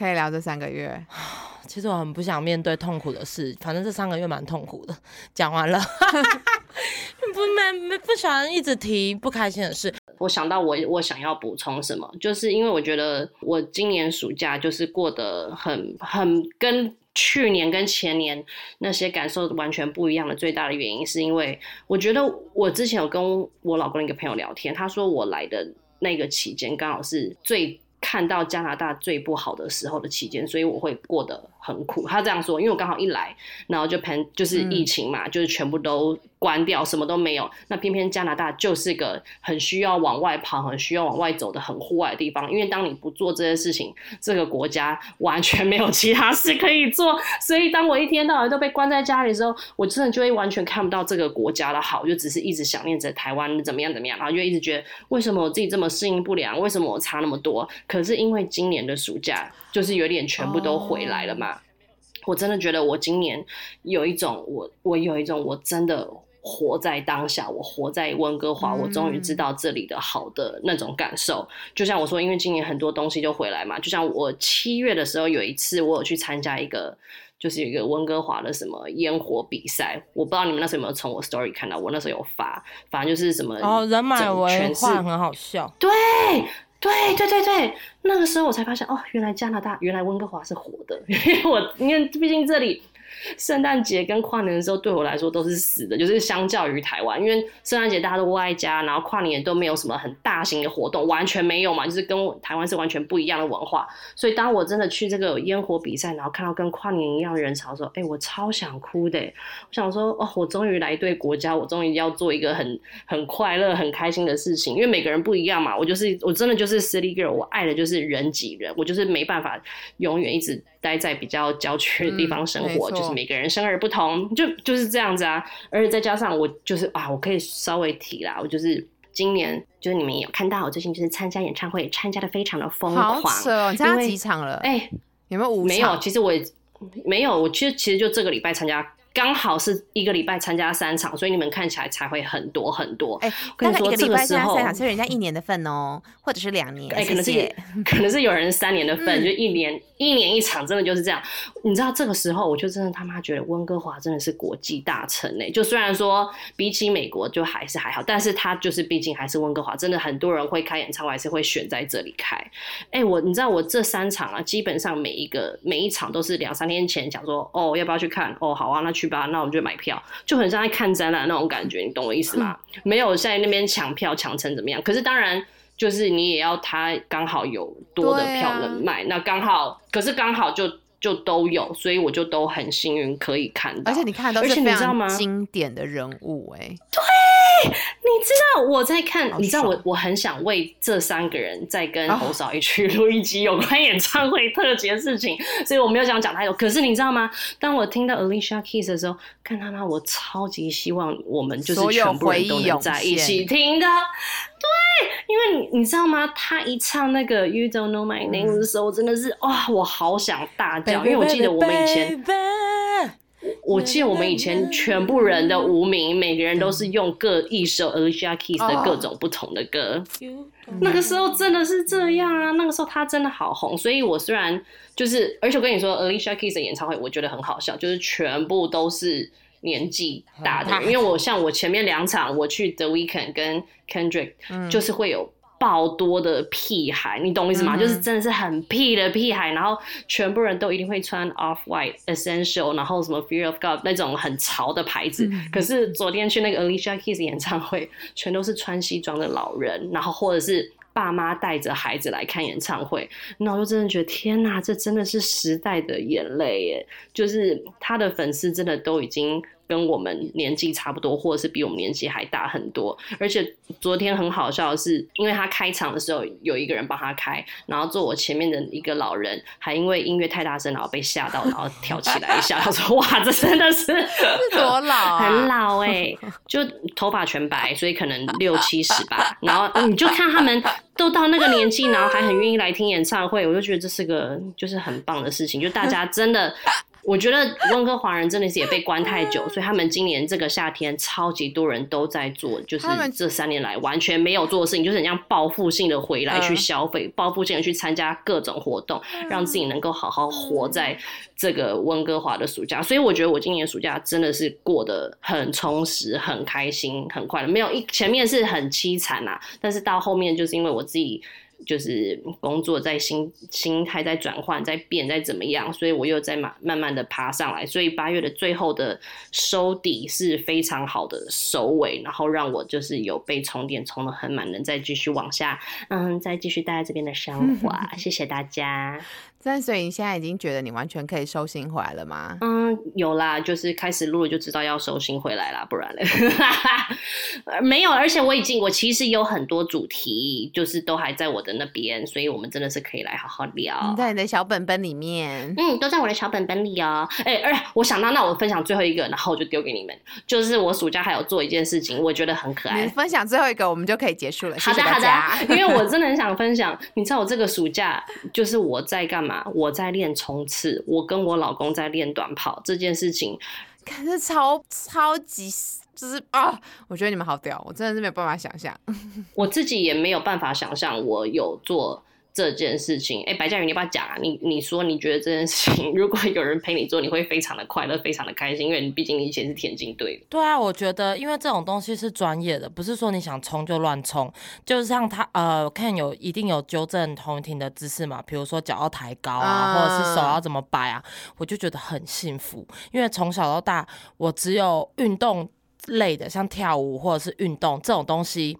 可以聊这三个月。其实我很不想面对痛苦的事，反正这三个月蛮痛苦的。讲完了，不没不喜欢一直提不开心的事。我想到我我想要补充什么，就是因为我觉得我今年暑假就是过得很很跟去年跟前年那些感受完全不一样的最大的原因，是因为我觉得我之前有跟我老公一个朋友聊天，他说我来的那个期间刚好是最看到加拿大最不好的时候的期间，所以我会过得很苦。他这样说，因为我刚好一来，然后就喷就是疫情嘛，就是全部都。关掉，什么都没有。那偏偏加拿大就是个很需要往外跑、很需要往外走的很户外的地方。因为当你不做这些事情，这个国家完全没有其他事可以做。所以当我一天到晚都被关在家里的时候，我真的就会完全看不到这个国家的好，就只是一直想念着台湾怎么样怎么样，然后就一直觉得为什么我自己这么适应不良，为什么我差那么多？可是因为今年的暑假就是有点全部都回来了嘛，我真的觉得我今年有一种我我有一种我真的。活在当下，我活在温哥华，我终于知道这里的好的那种感受。就像我说，因为今年很多东西就回来嘛。就像我七月的时候有一次，我有去参加一个，就是有一个温哥华的什么烟火比赛。我不知道你们那时候有没有从我 story 看到，我那时候有发，反正就是什么哦，人满为患，很好笑。对，对对对对，那个时候我才发现，哦，原来加拿大，原来温哥华是活的，因为我因为毕竟这里。圣诞节跟跨年的时候对我来说都是死的，就是相较于台湾，因为圣诞节大家都窝在家，然后跨年都没有什么很大型的活动，完全没有嘛，就是跟台湾是完全不一样的文化。所以当我真的去这个烟火比赛，然后看到跟跨年一样的人潮的时候，哎，我超想哭的。我想说，哦，我终于来对国家，我终于要做一个很很快乐、很开心的事情。因为每个人不一样嘛，我就是我真的就是 city girl，我爱的就是人挤人，我就是没办法永远一直待在比较郊区的地方生活，就是。每个人生而不同，就就是这样子啊。而且再加上我就是啊，我可以稍微提啦，我就是今年就是你们有看到，我最近就是参加演唱会，参加的非常的疯狂。好扯，你参加几场了？哎，有没有五？没有，其实我没有，我其实其实就这个礼拜参加。刚好是一个礼拜参加三场，所以你们看起来才会很多很多。哎，大概一个礼拜参加三场，是人家一年的份哦，或者是两年。哎，可能是可能是有人三年的份，就一年一年一场，真的就是这样。你知道这个时候，我就真的他妈觉得温哥华真的是国际大城哎。就虽然说比起美国就还是还好，但是他就是毕竟还是温哥华，真的很多人会开演唱会，还是会选在这里开。哎，我你知道我这三场啊，基本上每一个每一场都是两三天前讲说，哦要不要去看？哦好啊，那去吧，那我们就买票，就很像在看展览那种感觉，你懂我意思吗？没有在那边抢票抢成怎么样？可是当然，就是你也要他刚好有多的票能卖，那刚好，可是刚好就就都有，所以我就都很幸运可以看到。而且你看到，而且你知道吗经典的人物，哎，对。你知道我在看，你知道我我很想为这三个人在跟侯少一去录一集有关演唱会特辑的事情，所以我没有想讲太多。可是你知道吗？当我听到 Alicia Keys 的时候，看他妈，我超级希望我们就是全部人都能在一起听的。对，因为你你知道吗？他一唱那个 You Don't Know My Name 的时候，真的是哇，我好想大叫，因为我记得我们以前。我记得我们以前全部人的无名，每个人都是用各一首 Alicia Keys 的各种不同的歌。那个时候真的是这样啊！那个时候他真的好红，所以我虽然就是，而且我跟你说，Alicia Keys 的演唱会我觉得很好笑，就是全部都是年纪大的，因为我像我前面两场我去 The Weeknd 跟 Kendrick，就是会有。爆多的屁孩，你懂我意思吗？就是真的是很屁的屁孩，然后全部人都一定会穿 Off White Essential，然后什么 Fear of God 那种很潮的牌子。可是昨天去那个 Alicia Keys 演唱会，全都是穿西装的老人，然后或者是爸妈带着孩子来看演唱会。那我就真的觉得天哪，这真的是时代的眼泪耶！就是他的粉丝真的都已经。跟我们年纪差不多，或者是比我们年纪还大很多。而且昨天很好笑的是，因为他开场的时候有一个人帮他开，然后坐我前面的一个老人还因为音乐太大声，然后被吓到，然后跳起来一下。他说：“哇，这真的是多老，很老哎，就头发全白，所以可能六七十吧。然后你就看他们都到那个年纪，然后还很愿意来听演唱会，我就觉得这是个就是很棒的事情。就大家真的。”我觉得温哥华人真的是也被关太久，所以他们今年这个夏天超级多人都在做，就是这三年来完全没有做的事情，就是很像报复性的回来去消费，报复性的去参加各种活动，让自己能够好好活在这个温哥华的暑假。所以我觉得我今年暑假真的是过得很充实、很开心、很快乐，没有一前面是很凄惨啊，但是到后面就是因为我自己。就是工作在心心态在转换在变在怎么样，所以我又在慢慢慢的爬上来，所以八月的最后的收底是非常好的收尾，然后让我就是有被充电充的很满，能再继续往下，嗯，再继续待在这边的生活。谢谢大家。但所以你现在已经觉得你完全可以收心回来了吗？嗯，有啦，就是开始录了就知道要收心回来啦，不然嘞，没有。而且我已经，我其实有很多主题，就是都还在我的那边，所以我们真的是可以来好好聊。在你的小本本里面，嗯，都在我的小本本里哦。哎，哎，我想到，那我分享最后一个，然后我就丢给你们。就是我暑假还有做一件事情，我觉得很可爱。你分享最后一个，我们就可以结束了。好的，好的。因为我真的很想分享，你知道我这个暑假就是我在干嘛？我在练冲刺，我跟我老公在练短跑这件事情，可是超超级就是啊！我觉得你们好屌，我真的是没有办法想象。我自己也没有办法想象，我有做这件事情，哎，白嘉宇，你要不要讲啊？你你说你觉得这件事情，如果有人陪你做，你会非常的快乐，非常的开心，因为你毕竟你以前是田径队的。对啊，我觉得因为这种东西是专业的，不是说你想冲就乱冲。就是像他呃，看有一定有纠正同庭的姿势嘛，比如说脚要抬高啊，或者是手要怎么摆啊，我就觉得很幸福。因为从小到大，我只有运动类的，像跳舞或者是运动这种东西。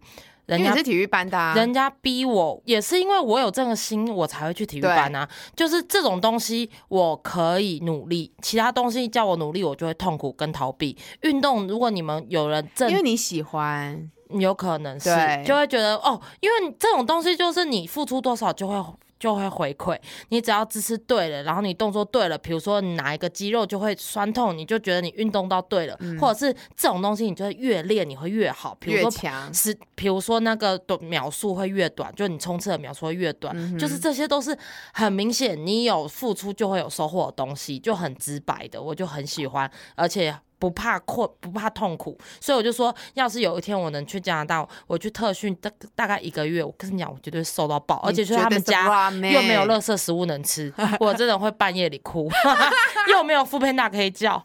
人家是体育班的，人家逼我也是因为我有这个心，我才会去体育班啊。就是这种东西我可以努力，其他东西叫我努力，我就会痛苦跟逃避。运动如果你们有人正，因为你喜欢，有可能是就会觉得哦，因为这种东西就是你付出多少就会。就会回馈。你，只要姿势对了，然后你动作对了，比如说你哪一个肌肉就会酸痛，你就觉得你运动到对了，或者是这种东西，你就会越练你会越好，越强。是，比如说那个短秒数会越短，就你冲刺的秒数会越短，就是这些都是很明显，你有付出就会有收获的东西，就很直白的，我就很喜欢，而且。不怕困，不怕痛苦，所以我就说，要是有一天我能去加拿大，我去特训大大概一个月，我跟你讲，我绝对瘦到爆，而且去他们家又没有垃圾食物能吃，我真的会半夜里哭，又没有副片大可以叫，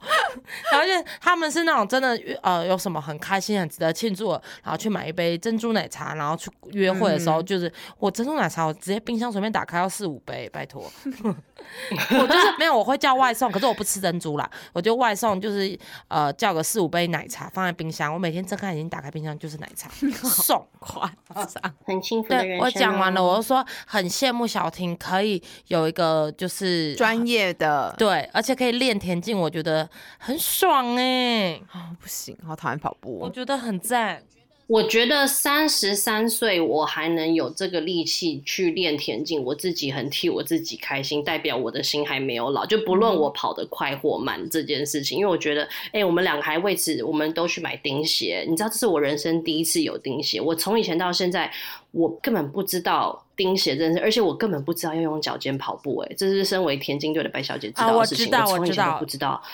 而且他们是那种真的呃有什么很开心很值得庆祝，然后去买一杯珍珠奶茶，然后去约会的时候，就是我珍珠奶茶我直接冰箱随便打开要四五杯，拜托，我就是没有我会叫外送，可是我不吃珍珠啦，我就外送就是。呃，叫个四五杯奶茶放在冰箱，我每天睁开眼睛打开冰箱就是奶茶，送。夸张，很幸福的人我讲完了，我就说很羡慕小婷可以有一个就是专业的，对，而且可以练田径，我觉得很爽哎。不行，好讨厌跑步，我觉得很赞。我觉得三十三岁我还能有这个力气去练田径，我自己很替我自己开心，代表我的心还没有老。就不论我跑得快或慢这件事情，因为我觉得，哎，我们两个还为此，我们都去买钉鞋。你知道，这是我人生第一次有钉鞋。我从以前到现在，我根本不知道钉鞋这件事，而且我根本不知道要用脚尖跑步。哎，这是身为田径队的白小姐知道的事情。我从以前不知道。我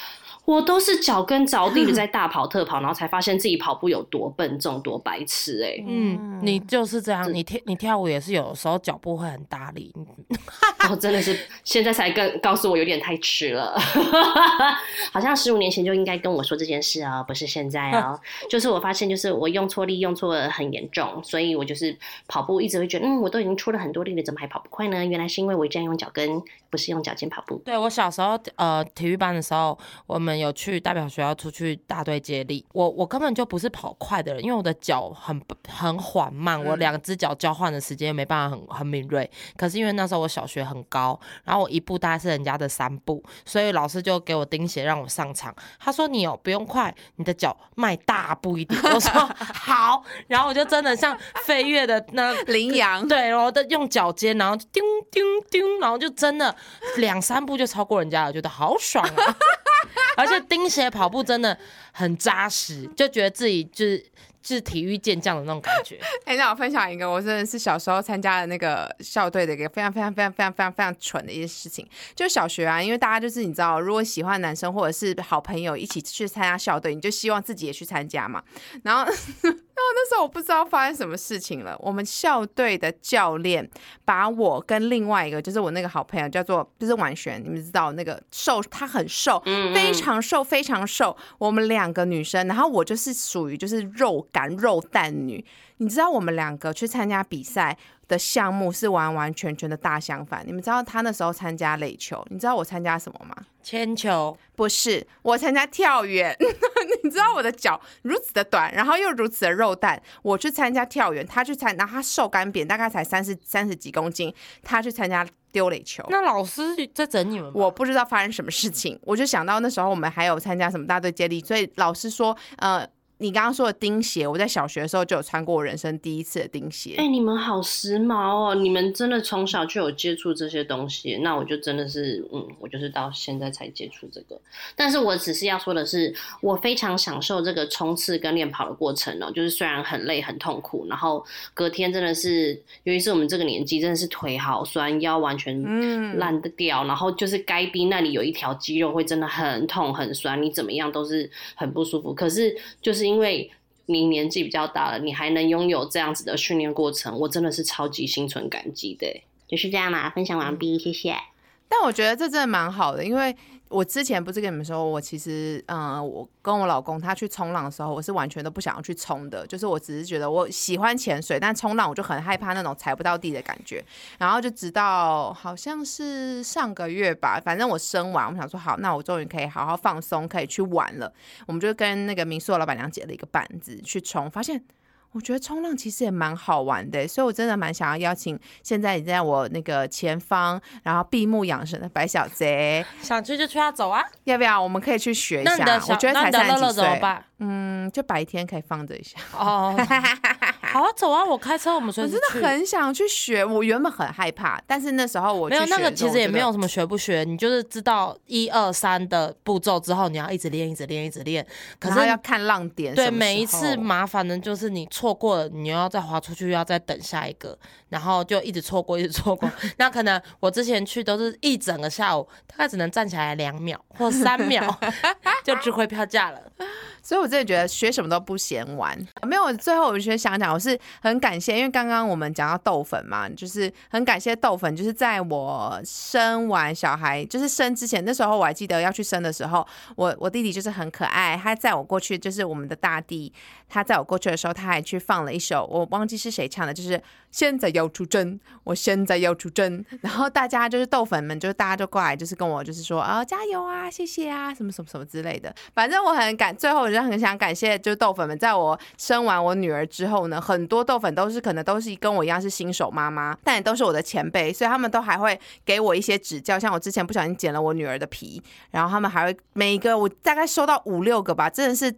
都是脚跟着地的在 大跑特跑，然后才发现自己跑步有多笨重、多白痴哎。嗯，你就是这样，你跳你跳舞也是有时候脚步会很大力。我 真的是现在才更告诉我有点太迟了，好像十五年前就应该跟我说这件事哦，不是现在哦。就是我发现，就是我用错力用错的很严重，所以我就是跑步一直会觉得，嗯，我都已经出了很多力了，怎么还跑不快呢？原来是因为我这样用脚跟，不是用脚尖跑步。对我小时候呃体育班的时候，我们。有去代表学校出去大队接力，我我根本就不是跑快的人，因为我的脚很很缓慢，我两只脚交换的时间没办法很很敏锐。可是因为那时候我小学很高，然后我一步大概是人家的三步，所以老师就给我钉鞋让我上场。他说你哦不用快，你的脚迈大步一点。我说好，然后我就真的像飞跃的那羚羊，对，然后的用脚尖，然后叮叮叮，然后就真的两三步就超过人家了，觉得好爽啊！而且钉鞋跑步真的很扎实，就觉得自己就是就是体育健将的那种感觉。哎，那我分享一个，我真的是小时候参加的那个校队的一个非常非常非常非常非常非常蠢的一件事情。就小学啊，因为大家就是你知道，如果喜欢男生或者是好朋友一起去参加校队，你就希望自己也去参加嘛。然后。然后那时候我不知道发生什么事情了。我们校队的教练把我跟另外一个，就是我那个好朋友，叫做就是婉璇，你们知道那个瘦，她很瘦，非常瘦，非常瘦。我们两个女生，然后我就是属于就是肉感肉蛋女。你知道我们两个去参加比赛的项目是完完全全的大相反。你们知道他那时候参加垒球，你知道我参加什么吗？铅球不是，我参加跳远。你知道我的脚如此的短，然后又如此的肉蛋，我去参加跳远，他去参，然后他瘦干扁，大概才三十三十几公斤，他去参加丢垒球。那老师在整你们？我不知道发生什么事情，我就想到那时候我们还有参加什么大队接力，所以老师说，呃。你刚刚说的钉鞋，我在小学的时候就有穿过我人生第一次的钉鞋。哎，你们好时髦哦！你们真的从小就有接触这些东西，那我就真的是，嗯，我就是到现在才接触这个。但是我只是要说的是，我非常享受这个冲刺跟练跑的过程哦。就是虽然很累很痛苦，然后隔天真的是，尤其是我们这个年纪，真的是腿好酸，腰完全烂得掉，然后就是该逼那里有一条肌肉会真的很痛很酸，你怎么样都是很不舒服。可是就是。因为你年纪比较大了，你还能拥有这样子的训练过程，我真的是超级心存感激的。就是这样嘛，分享完毕，谢谢。但我觉得这真的蛮好的，因为我之前不是跟你们说，我其实，嗯，我跟我老公他去冲浪的时候，我是完全都不想要去冲的，就是我只是觉得我喜欢潜水，但冲浪我就很害怕那种踩不到地的感觉。然后就直到好像是上个月吧，反正我生完，我想说好，那我终于可以好好放松，可以去玩了。我们就跟那个民宿的老板娘借了一个板子去冲，发现。我觉得冲浪其实也蛮好玩的，所以我真的蛮想要邀请现在你在我那个前方，然后闭目养神的白小贼，想去就去啊走啊，要不要？我们可以去学一下。我觉得才三十几岁，嗯，就白天可以放着一下。哦。好啊，走啊！我开车，我们随时我真的很想去学，我原本很害怕，但是那时候我没有那个，其实也没有什么学不学，你就是知道一二三的步骤之后，你要一直练，一直练，一直练。可是要看浪点。对，每一次麻烦的就是你错过了，你又要再滑出去，又要再等下一个，然后就一直错过，一直错过。那可能我之前去都是一整个下午，大概只能站起来两秒或三秒，就值回票价了。所以我真的觉得学什么都不嫌晚。没有，最后我就想讲，我是很感谢，因为刚刚我们讲到豆粉嘛，就是很感谢豆粉，就是在我生完小孩，就是生之前，那时候我还记得要去生的时候，我我弟弟就是很可爱，他载我过去，就是我们的大地，他在我过去的时候，他还去放了一首，我忘记是谁唱的，就是现在要出征，我现在要出征，然后大家就是豆粉们，就是大家就过来，就是跟我就是说啊加油啊，谢谢啊，什么什么什么之类的，反正我很感，最后。我就很想感谢，就是豆粉们，在我生完我女儿之后呢，很多豆粉都是可能都是跟我一样是新手妈妈，但也都是我的前辈，所以他们都还会给我一些指教。像我之前不小心剪了我女儿的皮，然后他们还会每一个我大概收到五六个吧，真的是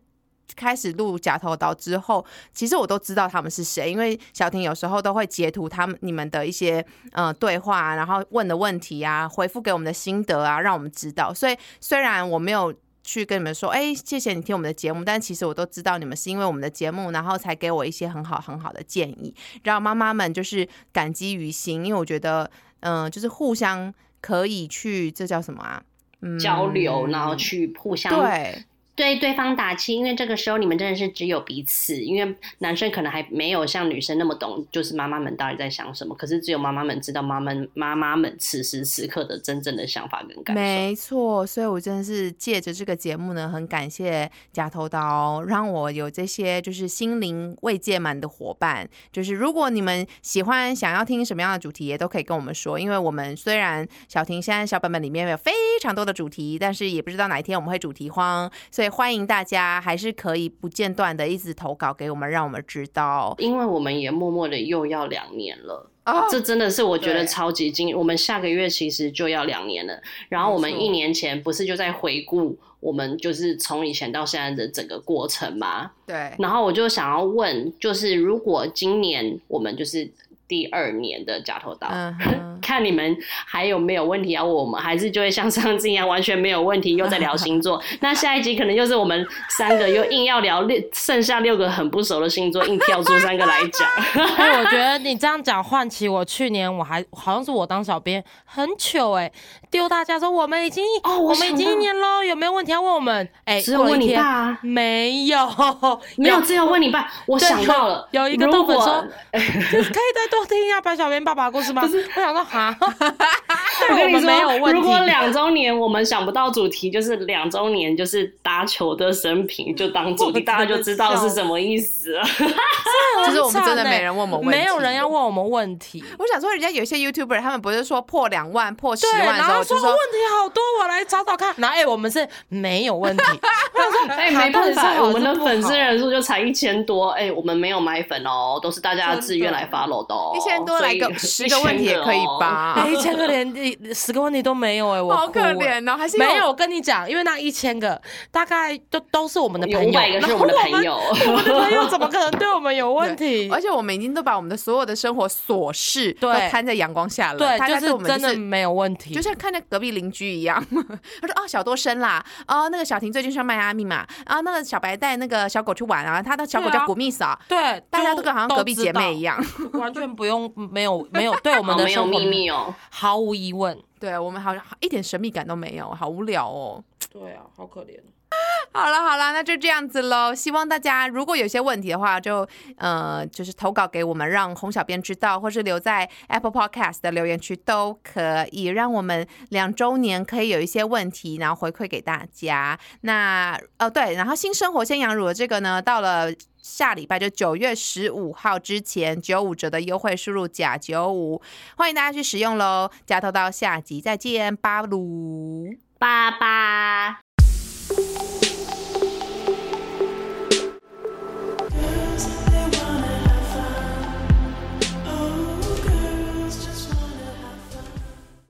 开始录假头刀之后，其实我都知道他们是谁，因为小婷有时候都会截图他们你们的一些呃对话，然后问的问题啊，回复给我们的心得啊，让我们知道。所以虽然我没有。去跟你们说，哎，谢谢你听我们的节目，但其实我都知道你们是因为我们的节目，然后才给我一些很好很好的建议，让妈妈们就是感激于心，因为我觉得，嗯，就是互相可以去，这叫什么啊？嗯交流，然后去互相对。对对方打气，因为这个时候你们真的是只有彼此。因为男生可能还没有像女生那么懂，就是妈妈们到底在想什么。可是只有妈妈们知道妈妈妈妈们此时此刻的真正的想法跟感受。没错，所以我真的是借着这个节目呢，很感谢假头刀，让我有这些就是心灵慰藉满的伙伴。就是如果你们喜欢想要听什么样的主题，也都可以跟我们说。因为我们虽然小婷现在小本本里面有非常多的主题，但是也不知道哪一天我们会主题荒，所以。欢迎大家，还是可以不间断的一直投稿给我们，让我们知道。因为我们也默默的又要两年了，这真的是我觉得超级惊。我们下个月其实就要两年了，然后我们一年前不是就在回顾我们就是从以前到现在的整个过程吗？对。然后我就想要问，就是如果今年我们就是。第二年的假头刀，看你们还有没有问题要问我们，还是就会像上次一样完全没有问题，又在聊星座。那下一集可能就是我们三个又硬要聊六剩下六个很不熟的星座，硬跳出三个来讲。我觉得你这样讲唤起我去年我还好像是我当小编很糗哎，丢大家说我们已经哦我们已经一年喽，有没有问题要问我们？哎，只有问你爸，没有没有只有问你爸。我想到了，有一个豆粉说可以再多。听一下白小编爸爸的故事吗？不是，我想说哈，我跟你说，如果两周年我们想不到主题，就是两周年就是打球的生平，就当主题，大家就知道是什么意思了。就是我们真的没人问我们问题，没有人要问我们问题。我想说，人家有些 YouTuber 他们不是说破两万、破十万然后就说问题好多，我来找找看。然后哎，我们是没有问题。哎，没办法，我们的粉丝人数就才一千多。哎，我们没有买粉哦，都是大家自愿来 follow 的。一千多来个十个问题也可以吧？一千个连十个问题都没有哎，我好可怜哦，还是没有。我跟你讲，因为那一千个大概都都是我们的朋友，五百个是我们的朋友，我们的朋友怎么可能对我们有问题？而且我们已经都把我们的所有的生活琐事都摊在阳光下了，对，就是真的没有问题，就像看着隔壁邻居一样。他说：“哦，小多生啦，哦，那个小婷最近去迈阿密嘛，啊，那个小白带那个小狗去玩啊，他的小狗叫古密嫂，对，大家都跟好像隔壁姐妹一样，完全不用没有没有 对我们的生活秘密哦，毫无疑问，对我们好像一点神秘感都没有，好无聊哦。对啊，好可怜。”好了好了，那就这样子喽。希望大家如果有些问题的话，就呃就是投稿给我们，让洪小编知道，或是留在 Apple Podcast 的留言区都可以，让我们两周年可以有一些问题，然后回馈给大家。那哦对，然后新生活鲜羊乳的这个呢，到了下礼拜就九月十五号之前九五折的优惠，输入假九五，欢迎大家去使用喽。加透到下集再见，巴鲁，巴巴。